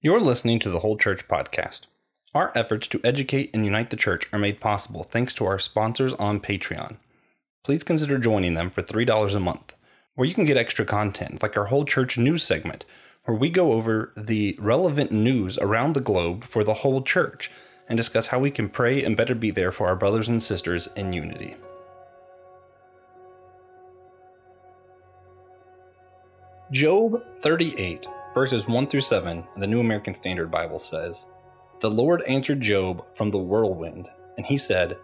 You're listening to the Whole Church Podcast. Our efforts to educate and unite the church are made possible thanks to our sponsors on Patreon. Please consider joining them for $3 a month, where you can get extra content like our Whole Church news segment, where we go over the relevant news around the globe for the whole church and discuss how we can pray and better be there for our brothers and sisters in unity. Job 38 verses 1 through 7 in the New American Standard Bible says, The Lord answered Job from the whirlwind, and he said,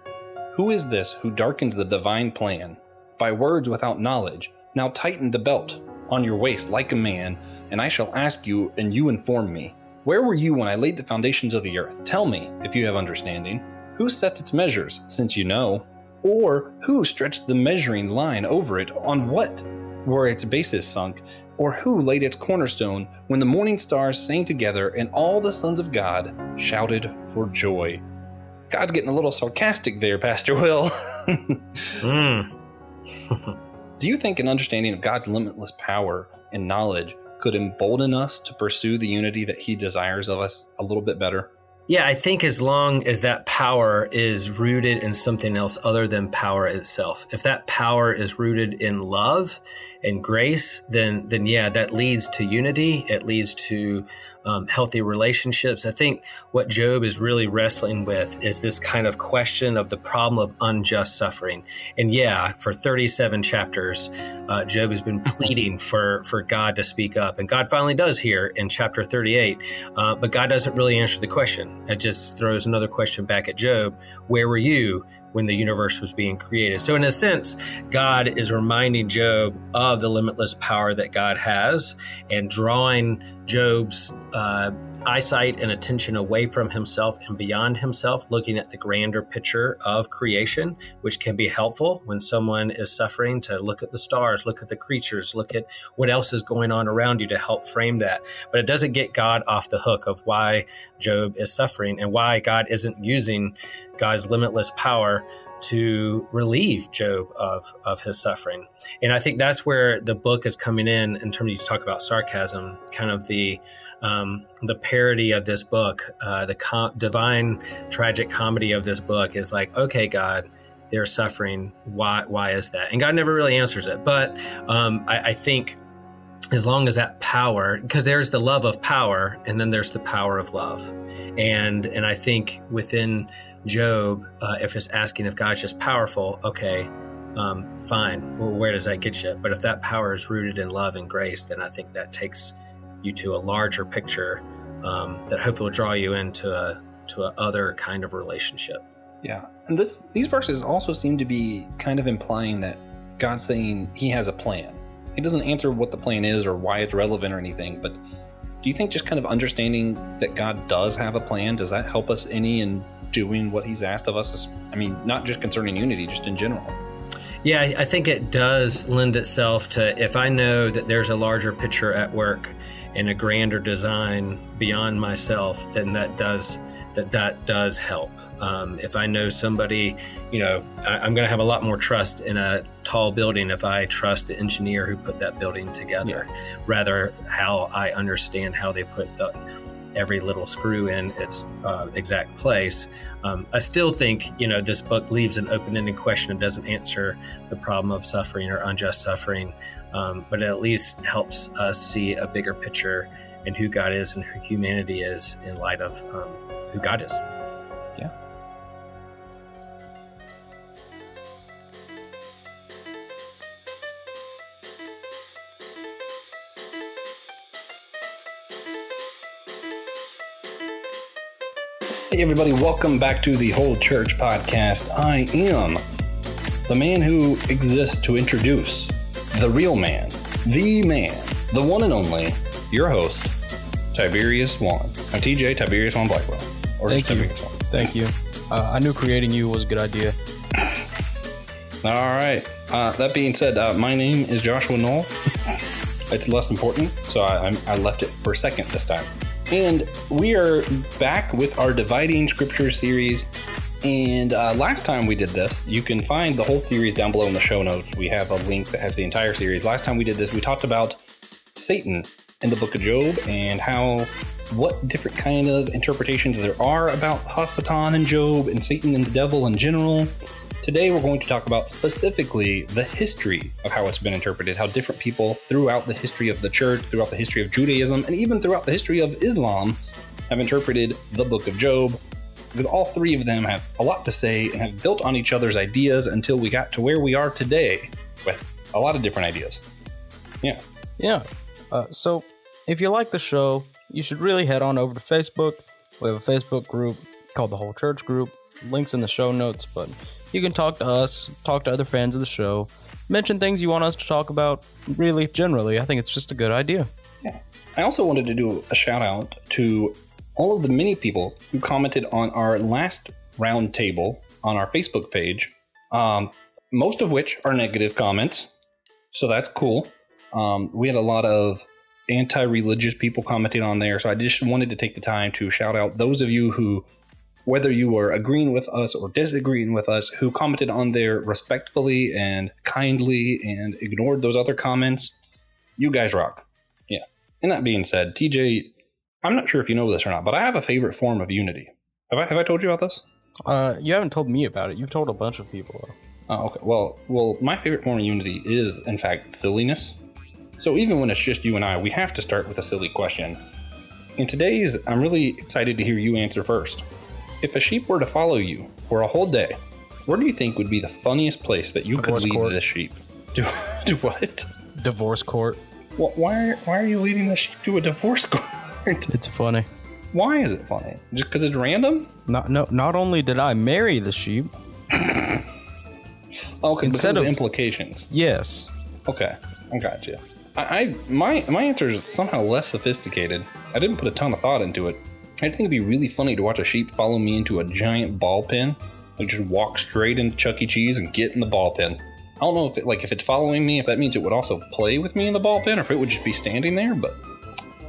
Who is this who darkens the divine plan? By words without knowledge, now tighten the belt on your waist like a man, and I shall ask you, and you inform me. Where were you when I laid the foundations of the earth? Tell me, if you have understanding. Who set its measures, since you know? Or who stretched the measuring line over it? On what were its bases sunk? Or who laid its cornerstone when the morning stars sang together and all the sons of God shouted for joy? God's getting a little sarcastic there, Pastor Will. Mm. Do you think an understanding of God's limitless power and knowledge could embolden us to pursue the unity that He desires of us a little bit better? Yeah, I think as long as that power is rooted in something else other than power itself, if that power is rooted in love and grace, then then yeah, that leads to unity. It leads to um, healthy relationships. I think what Job is really wrestling with is this kind of question of the problem of unjust suffering. And yeah, for 37 chapters, uh, Job has been pleading for for God to speak up, and God finally does here in chapter 38. Uh, but God doesn't really answer the question. It just throws another question back at Job. Where were you when the universe was being created? So, in a sense, God is reminding Job of the limitless power that God has and drawing Job's uh, eyesight and attention away from himself and beyond himself, looking at the grander picture of creation, which can be helpful when someone is suffering to look at the stars, look at the creatures, look at what else is going on around you to help frame that. But it doesn't get God off the hook of why Job is suffering and why God isn't using God's limitless power to relieve Job of, of his suffering. And I think that's where the book is coming in, in terms of you talk about sarcasm, kind of the um, the parody of this book, uh, the com- divine tragic comedy of this book is like, okay, God, they're suffering. Why? Why is that? And God never really answers it. But um, I, I think as long as that power because there's the love of power and then there's the power of love and and i think within job uh, if it's asking if god's just powerful okay um, fine well, where does that get you but if that power is rooted in love and grace then i think that takes you to a larger picture um, that hopefully will draw you into a to a other kind of relationship Yeah. And this these verses also seem to be kind of implying that God's saying he has a plan. He doesn't answer what the plan is or why it's relevant or anything, but do you think just kind of understanding that God does have a plan, does that help us any in doing what he's asked of us? I mean, not just concerning unity, just in general. Yeah, I think it does lend itself to if I know that there's a larger picture at work and a grander design beyond myself, then that does that that does help. Um, if I know somebody, you know, I, I'm going to have a lot more trust in a tall building if I trust the engineer who put that building together, rather how I understand how they put the every little screw in its uh, exact place. Um, I still think, you know, this book leaves an open-ended question and doesn't answer the problem of suffering or unjust suffering, um, but it at least helps us see a bigger picture in who God is and who humanity is in light of um, who God is. Hey, everybody, welcome back to the Whole Church Podcast. I am the man who exists to introduce the real man, the man, the one and only, your host, Tiberius Swan. I'm TJ Tiberius Swan Blackwell. Or Thank you. Tiberius Swan. Thank you. Uh, I knew creating you was a good idea. All right. Uh, that being said, uh, my name is Joshua Knoll. it's less important, so I, I'm- I left it for second this time. And we are back with our Dividing Scripture series. And uh, last time we did this, you can find the whole series down below in the show notes. We have a link that has the entire series. Last time we did this, we talked about Satan in the book of Job and how what different kind of interpretations there are about Hasatan and Job and Satan and the devil in general. Today we're going to talk about specifically the history of how it's been interpreted, how different people throughout the history of the church, throughout the history of Judaism, and even throughout the history of Islam have interpreted the book of Job. Because all three of them have a lot to say and have built on each other's ideas until we got to where we are today with a lot of different ideas. Yeah. Yeah. Uh, so if you like the show, you should really head on over to Facebook. We have a Facebook group called the Whole Church Group. Links in the show notes, but you can talk to us, talk to other fans of the show, mention things you want us to talk about. Really, generally, I think it's just a good idea. Yeah. I also wanted to do a shout out to all of the many people who commented on our last roundtable on our Facebook page, um, most of which are negative comments. So that's cool. Um, we had a lot of anti religious people commenting on there. So I just wanted to take the time to shout out those of you who, whether you were agreeing with us or disagreeing with us, who commented on there respectfully and kindly and ignored those other comments. You guys rock. Yeah. And that being said, TJ, I'm not sure if you know this or not, but I have a favorite form of unity. Have I, have I told you about this? Uh, you haven't told me about it. You've told a bunch of people. Though. Oh, okay. Well, well, my favorite form of unity is, in fact, silliness. So even when it's just you and I, we have to start with a silly question. In today's, I'm really excited to hear you answer first. If a sheep were to follow you for a whole day, where do you think would be the funniest place that you Divorce could lead court. this sheep? Do, do what? Divorce court. Wh- Why, why are you leading the sheep to a divorce court? It's funny. Why is it funny? Just because it's random? Not no. Not only did I marry the sheep. Okay, because Instead of of- implications. Yes. Okay, I got you. I, I my my answer is somehow less sophisticated. I didn't put a ton of thought into it. I think it'd be really funny to watch a sheep follow me into a giant ball pin, like just walk straight into Chuck E. Cheese and get in the ball pin. I don't know if it like if it's following me, if that means it would also play with me in the ball pin, or if it would just be standing there. But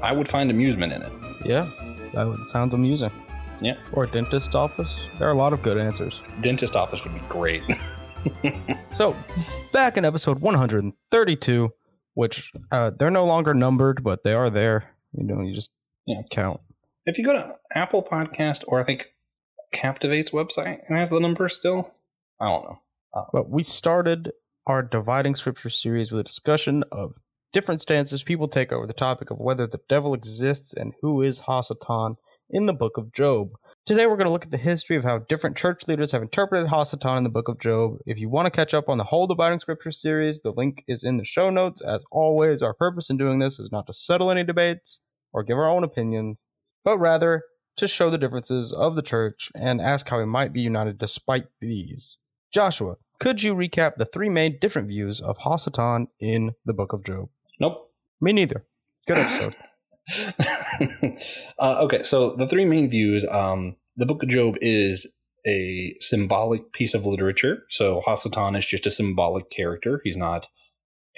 I would find amusement in it. Yeah. That would- sounds amusing. Yeah, Or a dentist office. There are a lot of good answers. dentist office would be great. So, back in episode 132, which uh, they're no longer numbered, but they are there. You know, you just Yeah. count. If you go to Apple Podcast or I think Captivate's website and has the number still, I don't know. But we started our Dividing Scripture series with a discussion of different stances people take over the topic of whether the devil exists and who is Hasatan in the book of Job. Today we're going to look at the history of how different church leaders have interpreted Hasatan in the book of Job. If you want to catch up on the whole Dividing Scripture series, the link is in the show notes. As always, our purpose in doing this is not to settle any debates or give our own opinions, but rather to show the differences of the church and ask how we might be united despite these. Joshua, could you recap the three main different views of Hasatan in the book of Job? Nope. Me neither. Good episode. uh, okay, so the three main views um, the book of Job is a symbolic piece of literature. So Hasatan is just a symbolic character, he's not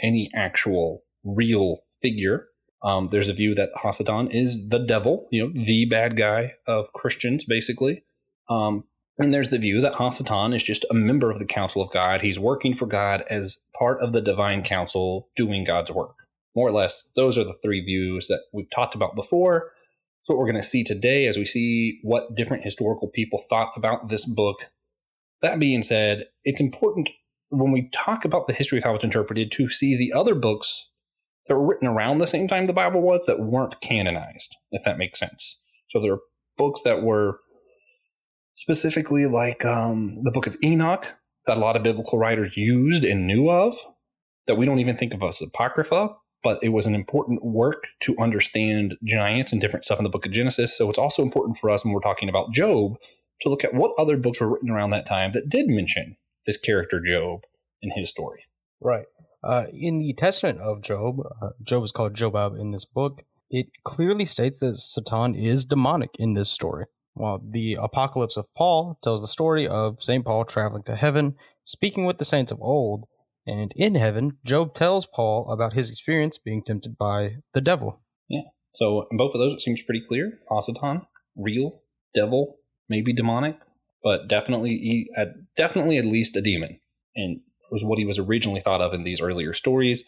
any actual real figure. Um, there's a view that Hasatan is the devil, you know, the bad guy of Christians, basically. Um, and there's the view that Hasatan is just a member of the council of God. He's working for God as part of the divine council, doing God's work more or less, those are the three views that we've talked about before. So, what we're going to see today as we see what different historical people thought about this book. That being said, it's important when we talk about the history of how it's interpreted to see the other books that were written around the same time the Bible was that weren't canonized, if that makes sense. So there are books that were specifically like um, the book of Enoch that a lot of biblical writers used and knew of that we don't even think of as apocrypha but it was an important work to understand giants and different stuff in the book of Genesis. So it's also important for us when we're talking about Job to look at what other books were written around that time that did mention this character Job and his story. Right. Uh, in the Testament of Job, uh, Job is called Jobab in this book. It clearly states that Satan is demonic in this story. While the Apocalypse of Paul tells the story of St. Paul traveling to heaven, speaking with the saints of old, and in heaven, Job tells Paul about his experience being tempted by the devil. Yeah. So in both of those, it seems pretty clear. Hasatan, real, devil, maybe demonic, but definitely, definitely at least a demon, and was what he was originally thought of in these earlier stories.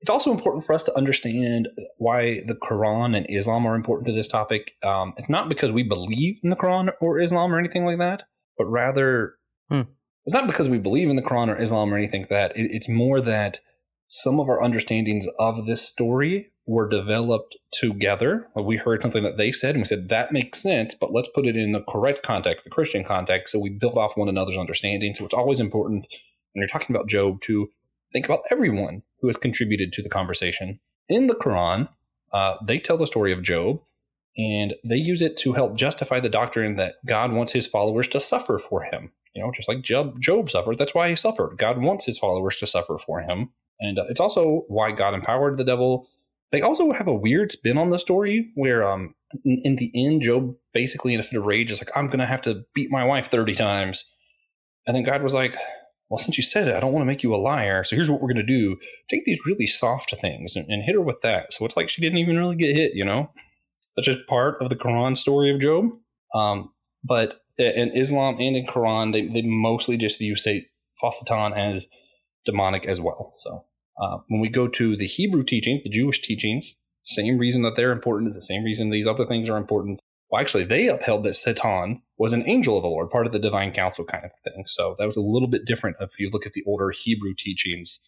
it's also important for us to understand why the Quran and Islam are important to this topic. Um, it's not because we believe in the Quran or Islam or anything like that, but rather Hmm. it's not because we believe in the Quran or Islam or anything like that. It, it's more that some of our understandings of this story were developed together. We heard something that they said, and we said that makes sense, but let's put it in the correct context, the Christian context. So we build off one another's understanding. So it's always important when you're talking about Job to think about everyone who has contributed to the conversation. In the Quran, uh, they tell the story of Job, and they use it to help justify the doctrine that God wants his followers to suffer for him. You know, just like Job, Job suffered, that's why he suffered. God wants his followers to suffer for him. And uh, it's also why God empowered the devil. They also have a weird spin on the story where, um, in, in the end, Job basically, in a fit of rage, is like, I'm going to have to beat my wife 30 times. And then God was like, Well, since you said it, I don't want to make you a liar. So here's what we're going to do take these really soft things and, and hit her with that. So it's like she didn't even really get hit, you know? That's just part of the Quran story of Job. Um, but in Islam and in Quran, they, they mostly just view say Hasatan as demonic as well. So uh, when we go to the Hebrew teachings, the Jewish teachings, same reason that they're important is the same reason these other things are important. Well, actually, they upheld that Satan was an angel of the Lord, part of the divine council kind of thing. So that was a little bit different if you look at the older Hebrew teachings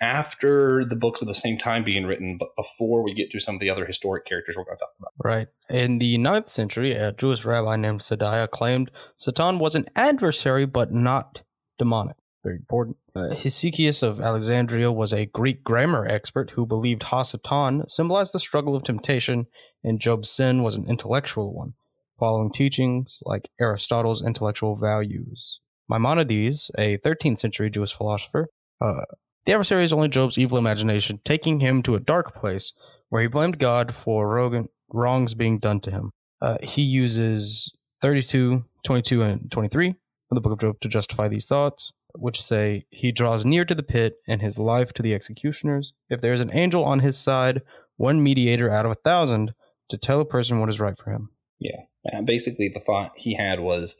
after the books of the same time being written, but before we get to some of the other historic characters we're going to talk about. Right. In the 9th century, a Jewish rabbi named Sadiah claimed Satan was an adversary but not demonic. Very important. Uh, Hesychius of Alexandria was a Greek grammar expert who believed Hasatan symbolized the struggle of temptation and Job's sin was an intellectual one, following teachings like Aristotle's intellectual values. Maimonides, a 13th century Jewish philosopher, uh, the adversary is only Job's evil imagination, taking him to a dark place where he blamed God for wrong- wrongs being done to him. Uh, he uses 32, 22, and 23 of the book of Job to justify these thoughts, which say, He draws near to the pit and his life to the executioners. If there is an angel on his side, one mediator out of a thousand to tell a person what is right for him. Yeah. And basically, the thought he had was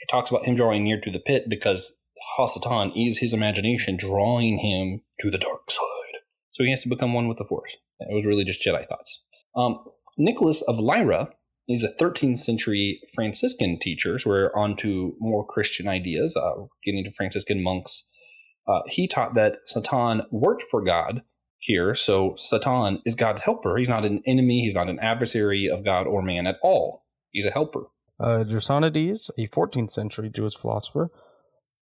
it talks about him drawing near to the pit because Hasatan is his imagination drawing him to the dark side. So he has to become one with the Force. It was really just Jedi thoughts. Um, Nicholas of Lyra is a 13th century Franciscan teacher, so we're on to more Christian ideas, uh, getting to Franciscan monks. Uh, he taught that Satan worked for God here, so Satan is God's helper. He's not an enemy, he's not an adversary of God or man at all. He's a helper. Uh, Gersonides, a 14th century Jewish philosopher,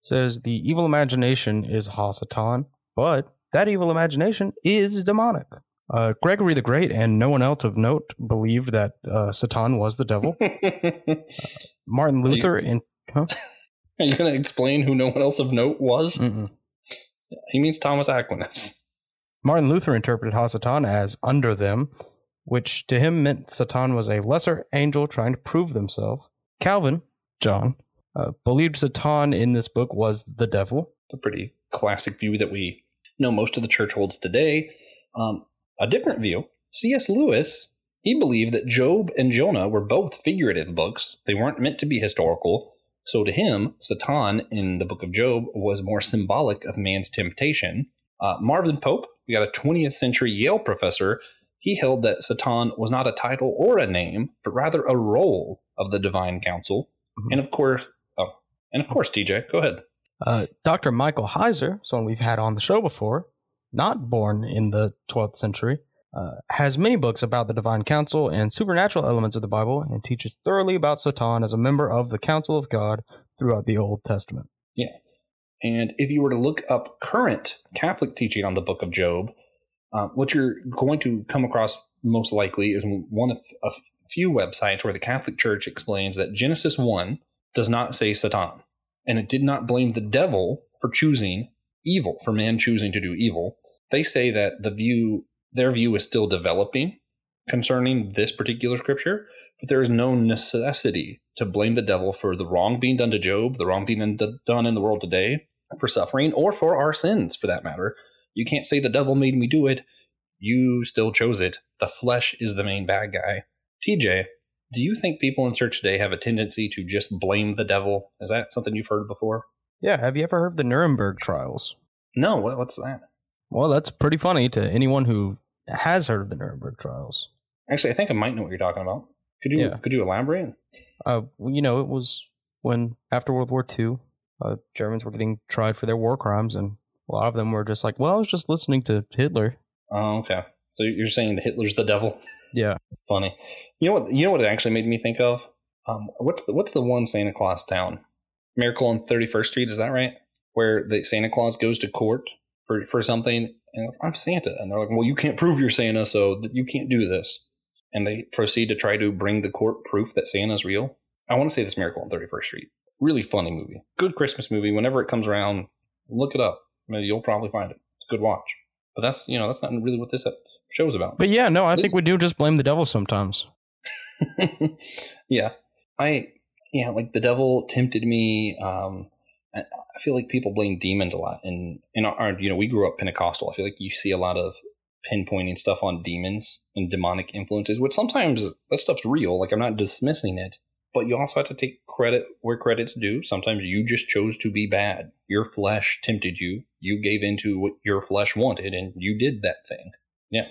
says the evil imagination is Hasatan, but that evil imagination is demonic. Uh, Gregory the Great and no one else of note believed that uh, Satan was the devil. Martin you- Luther in huh? Are you going to explain who no one else of note was? Mm-mm. He means Thomas Aquinas. Martin Luther interpreted Hasatan as under them, which to him meant Satan was a lesser angel trying to prove themselves. Calvin, John, uh, believed Satan in this book was the devil. It's a pretty classic view that we know most of the church holds today. Um, a different view, C.S. Lewis, he believed that Job and Jonah were both figurative books. They weren't meant to be historical. So to him, Satan in the book of Job was more symbolic of man's temptation. Uh, Marvin Pope, we got a 20th century Yale professor, he held that Satan was not a title or a name, but rather a role of the divine council. Mhm. And of course, oh, and of course, TJ, go ahead. Uh, Dr. Michael Heiser, someone we've had on the show before, not born in the 12th century, uh, has many books about the divine council and supernatural elements of the Bible and teaches thoroughly about Satan as a member of the council of God throughout the Old Testament. Yeah. And if you were to look up current Catholic teaching on the book of Job, uh, what you're going to come across most likely is one of a few websites where the Catholic Church explains that Genesis 1 does not say Satan, and it did not blame the devil for choosing evil, for man choosing to do evil. They say that the view, their view is still developing concerning this particular scripture, but there is no necessity to blame the devil for the wrong being done to Job, the wrong being done in the world today, for suffering, or for our sins for that matter. You can't say the devil made me do it. You still chose it. The flesh is the main bad guy. TJ, do you think people in church today have a tendency to just blame the devil? Is that something you've heard before? Yeah, have you ever heard of the Nuremberg trials? No, what, what's that? Well, that's pretty funny to anyone who has heard of the Nuremberg trials. Actually, I think I might know what you're talking about. Could you Yeah. could you elaborate? Uh, you know, it was when after World War II, uh, Germans were getting tried for their war crimes, and a lot of them were just like, "Well, I was just listening to Hitler." Oh, okay. So you're saying that Hitler's the devil? Yeah, Funny. You know what? You know what it actually made me think of? Um, what's the, what's the one Santa Claus town? Miracle on Thirty First Street. Is that right? Where the Santa Claus goes to court for for something, and like, I'm Santa, and they're like, "Well, you can't prove you're Santa, so you can't do this." And they proceed to try to bring the court proof that Santa's real. I want to say this Miracle on Thirty First Street. Really funny movie. Good Christmas movie. Whenever it comes around, look it up. Maybe You'll probably find it. It's a good watch. But that's you know that's not really what this uh, show's about. but yeah, no, I think we do just blame the devil sometimes. yeah, I yeah, like the devil tempted me. Um, I, feel like people blame demons a lot, and in our you know we grew up Pentecostal. I feel like you see a lot of pinpointing stuff on demons and demonic influences, which sometimes that stuff's real. Like I'm not dismissing it, but you also have to take credit where credit's due. Sometimes you just chose to be bad. Your flesh tempted you. You gave into what your flesh wanted, and you did that thing. Yeah.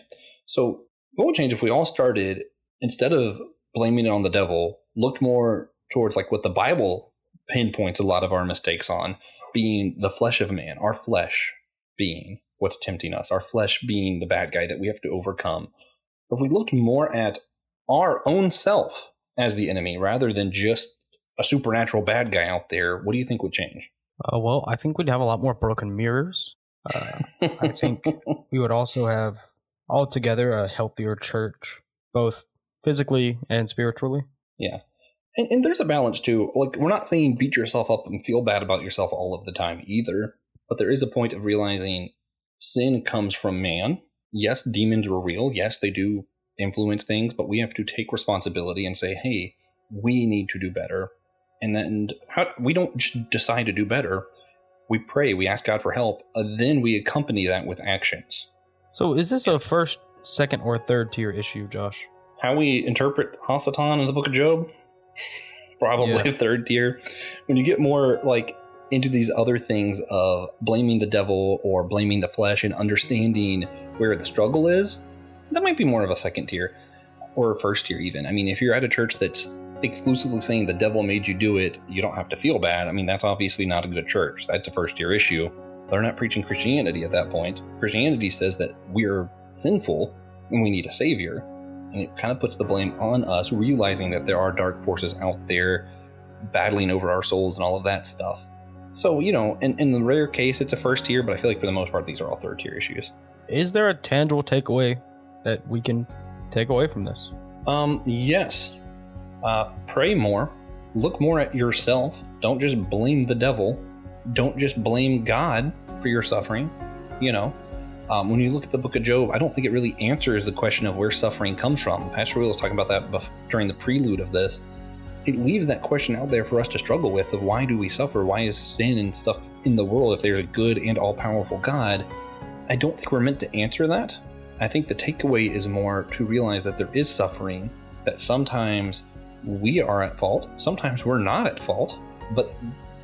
So what would change if we all started instead of blaming it on the devil, looked more towards like what the Bible pinpoints a lot of our mistakes on, being the flesh of man, our flesh being what's tempting us, our flesh being the bad guy that we have to overcome. If we looked more at our own self as the enemy rather than just a supernatural bad guy out there, what do you think would change? Uh, well, I think we'd have a lot more broken mirrors. Uh, I think we would also have altogether a healthier church, both physically and spiritually. Yeah. And, and there's a balance too. Like, we're not saying beat yourself up and feel bad about yourself all of the time either. But there is a point of realizing sin comes from man. Yes, demons are real. Yes, they do influence things, but we have to take responsibility and say, hey, we need to do better. And then how, we don't just decide to do better. We pray, we ask God for help, and then we accompany that with actions. So, is this a first, second, or third tier issue, Josh? how we interpret Hasatan in the book of Job, probably Yeah. third tier. When you get more like into these other things of blaming the devil or blaming the flesh and understanding where the struggle is, that might be more of a second tier or a first tier even. I mean, if you're at a church that's exclusively saying the devil made you do it, you don't have to feel bad. I mean, that's obviously not a good church. That's a first tier issue. They're not preaching Christianity at that point. Christianity says that we're sinful and we need a savior and it kind of puts the blame on us, realizing that there are dark forces out there battling over our souls and all of that stuff. So, you know, in, in the rare case, it's a first tier, but I feel like for the most part, these are all third tier issues. Is there a tangible takeaway that we can take away from this? Um, yes. Uh, pray more. Look more at yourself. Don't just blame the devil. Don't just blame God for your suffering. You know, um, when you look at the book of Job, I don't think it really answers the question of where suffering comes from. Pastor Will was talking about that during the prelude of this. It leaves that question out there for us to struggle with of why do we suffer? Why is sin and stuff in the world if there's a good and all powerful God? I don't think we're meant to answer that. I think the takeaway is more to realize that there is suffering, that sometimes we are at fault, sometimes we're not at fault, but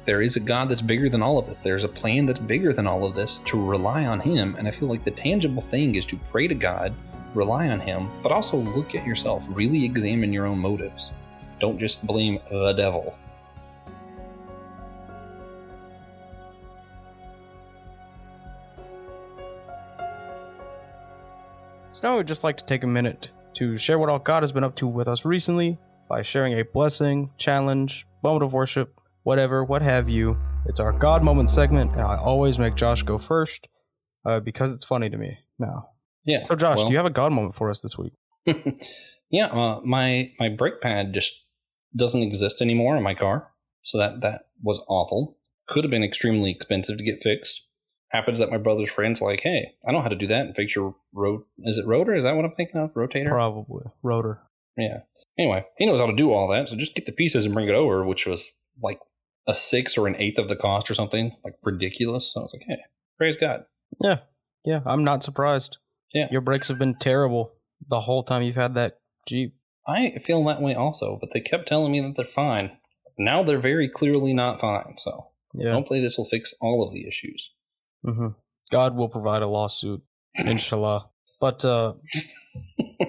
there is a God that's bigger than all of it. There's a plan that's bigger than all of this to rely on Him. And I feel like the tangible thing is to pray to God, rely on Him, but also look at yourself, really examine your own motives. Don't just blame the devil. So now I would just like to take a minute to share what all God has been up to with us recently by sharing a blessing, challenge, moment of worship, whatever, what have you. It's our God moment segment, and I always make Josh go first uh, because it's funny to me now. Yeah. So, Josh, well- do you have a God moment for us this week? yeah, uh, my my brake pad just doesn't exist anymore in my car, so that that was awful. Could have been extremely expensive to get fixed. Happens that my brother's friend's like, "Hey, I know how to do that and fix your road. Is it rotor? Is that what I'm thinking of? Rotator? Probably. Rotor. Yeah. Anyway, he knows how to do all that, so just get the pieces and bring it over, which was like a sixth or an eighth of the cost or something, like ridiculous. So I was like, "Hey, praise God." Yeah. Yeah. I'm not surprised. Yeah. Your brakes have been terrible the whole time you've had that Jeep. I feel that way also, but they kept telling me that they're fine. Now they're very clearly not fine. So Yeah. hopefully this will fix all of the issues. hmm God will provide a lawsuit, inshallah. But uh,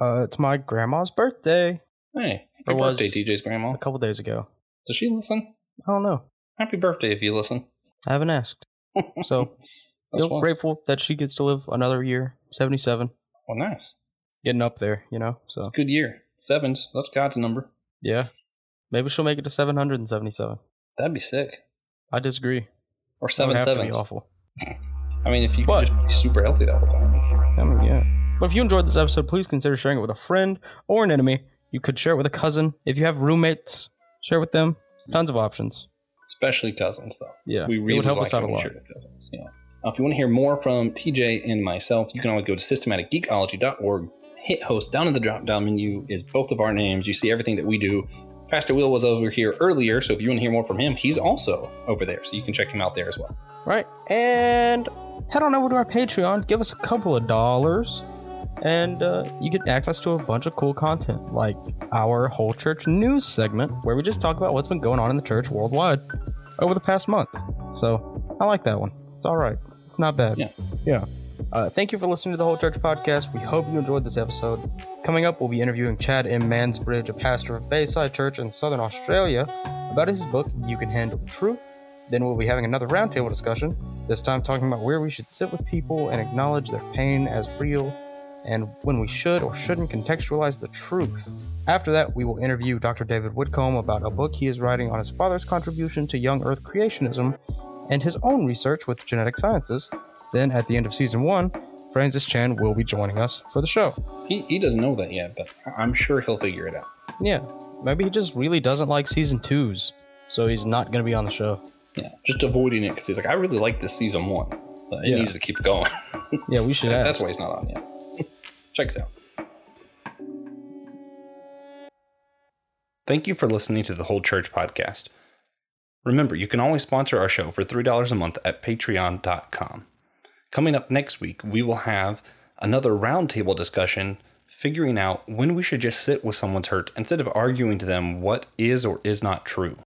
uh, it's my grandma's birthday Hey, Or happy was- birthday, TJ's grandma. a couple days ago. Does she listen? I don't know. Happy birthday if you listen. I haven't asked. So feel grateful that she gets to live another year, 77. Well, nice. Getting up there, you know? So, It's a good year. Sevens. That's God's number. yeah. Maybe she'll make it to 777. That'd be sick. I disagree. Or seven to be awful. I mean, if you But- could just be super healthy that whole time. I mean, yeah. But if you enjoyed this episode, please consider sharing it with a friend or an enemy. You could share it with a cousin. If you have roommates, share with them. Tons of options. Especially cousins, though. Yeah, We really it would help like us out a lot. cousins. Yeah. Uh, if you want to hear more from TJ and myself, you can always go to systematicgeekology.org. Hit host down in the drop down menu is both of our names. You see everything that we do. Pastor Will was over here earlier, so if you want to hear more from him, he's also over there, so you can check him out there as well. Right. And head on over to our Patreon. Give us a couple of dollars. And uh, you get access to a bunch of cool content, like our whole church news segment, where we just talk about what's been going on in the church worldwide over the past month. So I like that one. It's all right. It's not bad. Yeah. Yeah. Uh, thank you for listening to the Whole Church podcast. We hope you enjoyed this episode. Coming up, we'll be interviewing Chad M. Mansbridge, a pastor of Bayside Church in Southern Australia, about his book, You Can Handle the Truth. Then we'll be having another roundtable discussion, this time talking about where we should sit with people and acknowledge their pain as real, and when we should or shouldn't contextualize the truth. After that, we will interview Dr. David Whitcomb about a book he is writing on his father's contribution to young earth creationism and his own research with genetic sciences. Then, at the end of season one, Francis Chan will be joining us for the show. He, he doesn't know that yet, but I'm sure he'll figure it out. Yeah, maybe he just really doesn't like season twos, so he's not going to be on the show. Yeah, just avoiding it because he's like, I really like this season one, but it Yeah. needs to keep going. Yeah, we should That's why he's not on yet. Check us out. Thank you for listening to the Whole Church podcast. Remember, you can always sponsor our show for $3 a month at patreon.com. Coming up next week, we will have another roundtable discussion figuring out when we should just sit with someone's hurt instead of arguing to them what is or is not true.